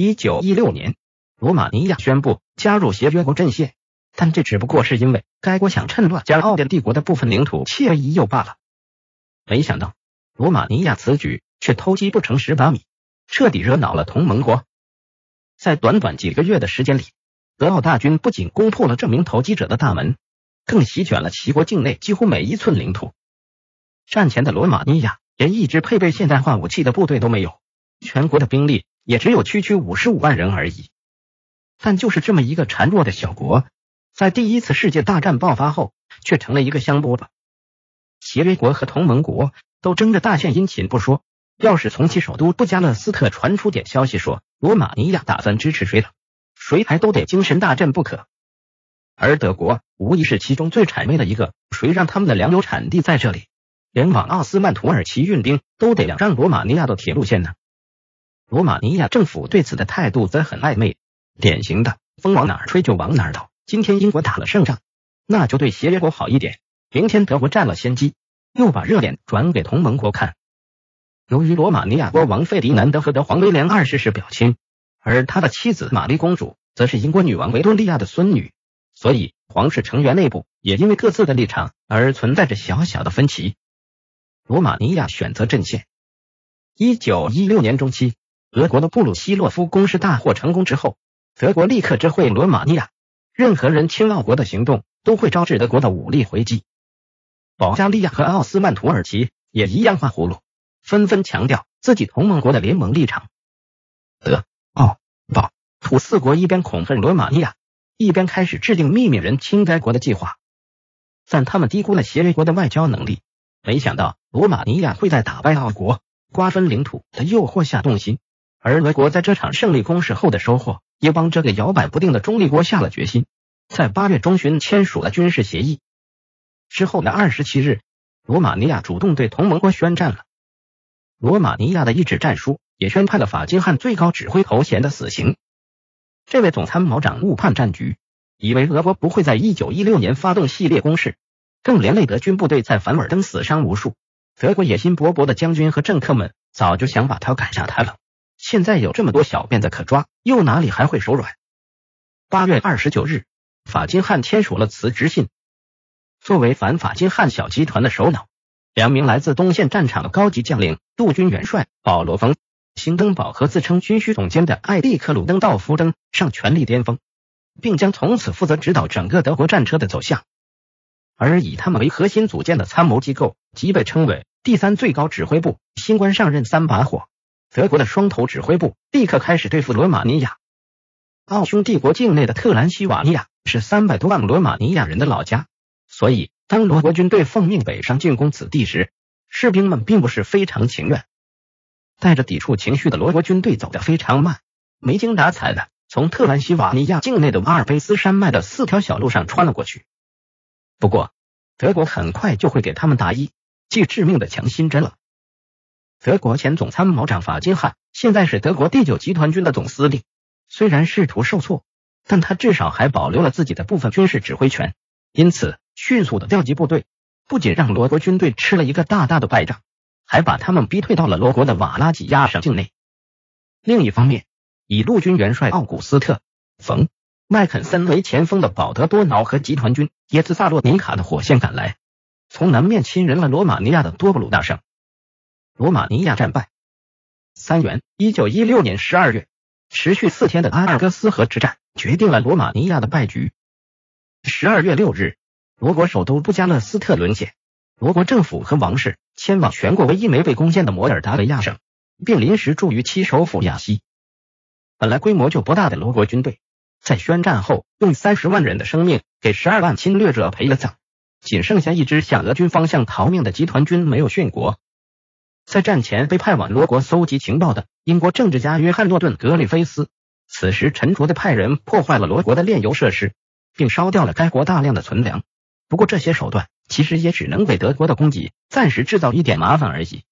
一九一六年，罗马尼亚宣布加入协约国阵线，但这只不过是因为该国想趁乱将奥甸帝国的部分领土窃为己有罢了。没想到，罗马尼亚此举却偷鸡不成蚀把米，彻底惹恼了同盟国。在短短几个月的时间里，德奥大军不仅攻破了这名投机者的大门，更席卷了齐国境内几乎每一寸领土。战前的罗马尼亚连一支配备现代化武器的部队都没有，全国的兵力也只有区区五十五万人而已。但就是这么一个孱弱的小国，在第一次世界大战爆发后，却成了一个香饽饽。协约国和同盟国都争着大献殷勤不说，要是从其首都布加勒斯特传出点消息说罗马尼亚打算支持谁了，谁还都得精神大振不可。而德国无疑是其中最谄媚的一个，谁让他们的粮油产地在这里？连往奥斯曼土耳其运兵都得让罗马尼亚的铁路线呢。罗马尼亚政府对此的态度则很暧昧，典型的风往哪儿吹就往哪儿倒。今天英国打了胜仗，那就对协约国好一点；明天德国占了先机，又把热脸转给同盟国看。由于罗马尼亚国王费迪南德和德皇威廉二世是表亲，而他的妻子玛丽公主则是英国女王维多利亚的孙女，所以皇室成员内部也因为各自的立场而存在着小小的分歧。罗马尼亚选择阵线。一九一六年中期，俄国的布鲁西洛夫攻势大获成功之后，德国立刻知会罗马尼亚，任何人侵奥国的行动都会招致德国的武力回击。保加利亚和奥斯曼土耳其也一样画葫芦，纷纷强调自己同盟国的联盟立场。德、奥、保、土四国一边恐吓罗马尼亚，一边开始制定秘密人侵该国的计划，但他们低估了协约国的外交能力。没想到罗马尼亚会在打败奥国、瓜分领土的诱惑下动心，而俄国在这场胜利攻势后的收获，也帮这个摇摆不定的中立国下了决心，在八月中旬签署了军事协议。之后的二十七日，罗马尼亚主动对同盟国宣战了。罗马尼亚的一纸战书也宣判了法金汉最高指挥头衔的死刑。这位总参谋长误判战局，以为俄国不会在一九一六年发动系列攻势。更连累德军部队在凡尔登死伤无数，德国野心勃勃的将军和政客们早就想把他赶下台了。现在有这么多小辫子可抓，又哪里还会手软？八月二十九日，法金汉签署了辞职信。作为反法金汉小集团的首脑，两名来自东线战场的高级将领，陆军元帅保罗·冯·辛登堡和自称军需总监的艾利克·鲁登道夫登上权力巅峰，并将从此负责指导整个德国战车的走向。而以他们为核心组建的参谋机构，即被称为第三最高指挥部。新官上任三把火，德国的双头指挥部立刻开始对付罗马尼亚。奥匈帝国境内的特兰西瓦尼亚是三百多万罗马尼亚人的老家，所以当罗国军队奉命北上进攻此地时，士兵们并不是非常情愿。带着抵触情绪的罗国军队走得非常慢，没精打采的从特兰西瓦尼亚境内的瓦尔卑斯山脉的四条小路上穿了过去。不过，德国很快就会给他们打一剂致命的强心针了。德国前总参谋长法金汉现在是德国第九集团军的总司令，虽然仕途受挫，但他至少还保留了自己的部分军事指挥权。因此，迅速的调集部队，不仅让罗国军队吃了一个大大的败仗，还把他们逼退到了罗国的瓦拉几亚省境内。另一方面，以陆军元帅奥古斯特·冯。麦肯森为前锋的保德多瑙和集团军也自萨洛尼卡的火线赶来，从南面侵人了罗马尼亚的多布鲁大省。罗马尼亚战败。三元，一九一六年十二月，持续四天的阿尔戈斯河之战决定了罗马尼亚的败局。十二月六日，罗国首都布加勒斯特沦陷，罗国政府和王室迁往全国唯一没被攻陷的摩尔达维亚省，并临时驻于其首府亚西。本来规模就不大的罗国军队。在宣战后，用三十万人的生命给十二万侵略者赔了葬，仅剩下一支向俄军方向逃命的集团军没有殉国。在战前被派往罗国搜集情报的英国政治家约翰·诺顿·格里菲斯，此时沉着的派人破坏了罗国的炼油设施，并烧掉了该国大量的存粮。不过这些手段其实也只能给德国的供给暂时制造一点麻烦而已。